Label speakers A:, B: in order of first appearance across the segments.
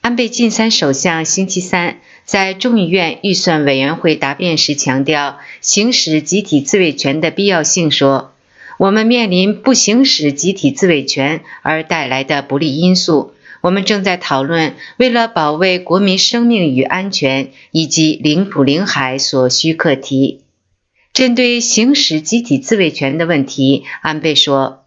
A: 安倍晋三首相星期三在众议院预算委员会答辩时强调行使集体自卫权的必要性，说：“我们面临不行使集体自卫权而带来的不利因素。我们正在讨论为了保卫国民生命与安全以及领土领海所需课题。”针对行使集体自卫权的问题，安倍说。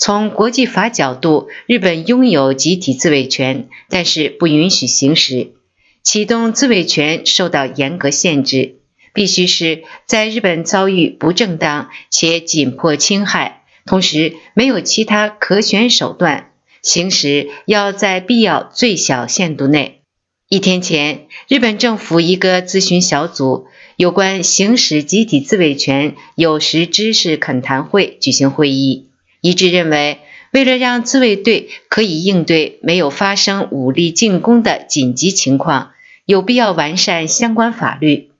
A: 从国际法角度，日本拥有集体自卫权，但是不允许行使。启动自卫权受到严格限制，必须是在日本遭遇不正当且紧迫侵害，同时没有其他可选手段，行使要在必要最小限度内。一天前，日本政府一个咨询小组有关行使集体自卫权有识知识恳谈会举行会议。一致认为，为了让自卫队可以应对没有发生武力进攻的紧急情况，有必要完善相关法律。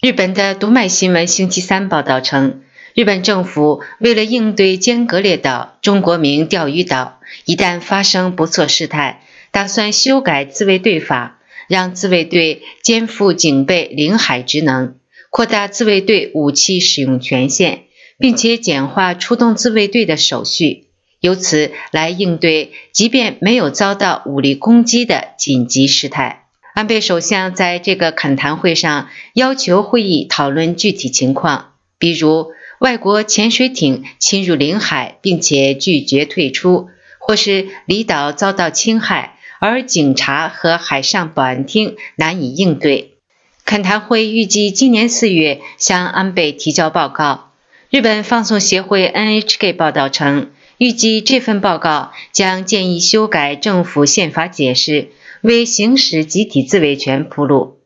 A: 日本的读卖新闻星期三报道称，日本政府为了应对尖阁列岛、中国名钓鱼岛一旦发生不测事态，打算修改自卫队法，让自卫队肩负警备领海职能，扩大自卫队武器使用权限。并且简化出动自卫队的手续，由此来应对即便没有遭到武力攻击的紧急事态。安倍首相在这个恳谈会上要求会议讨论具体情况，比如外国潜水艇侵入领海并且拒绝退出，或是离岛遭到侵害而警察和海上保安厅难以应对。恳谈会预计今年四月向安倍提交报告。日本放送协会 NHK 报道称，预计这份报告将建议修改政府宪法解释，为行使集体自卫权铺路。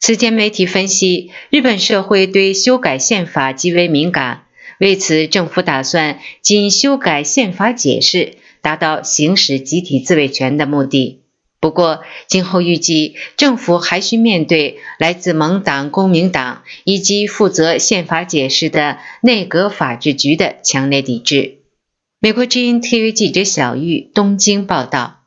A: 此前媒体分析，日本社会对修改宪法极为敏感，为此政府打算仅修改宪法解释，达到行使集体自卫权的目的。不过，今后预计政府还需面对来自盟党、公民党以及负责宪法解释的内阁法制局的强烈抵制。美国之音 TV 记者小玉东京报道。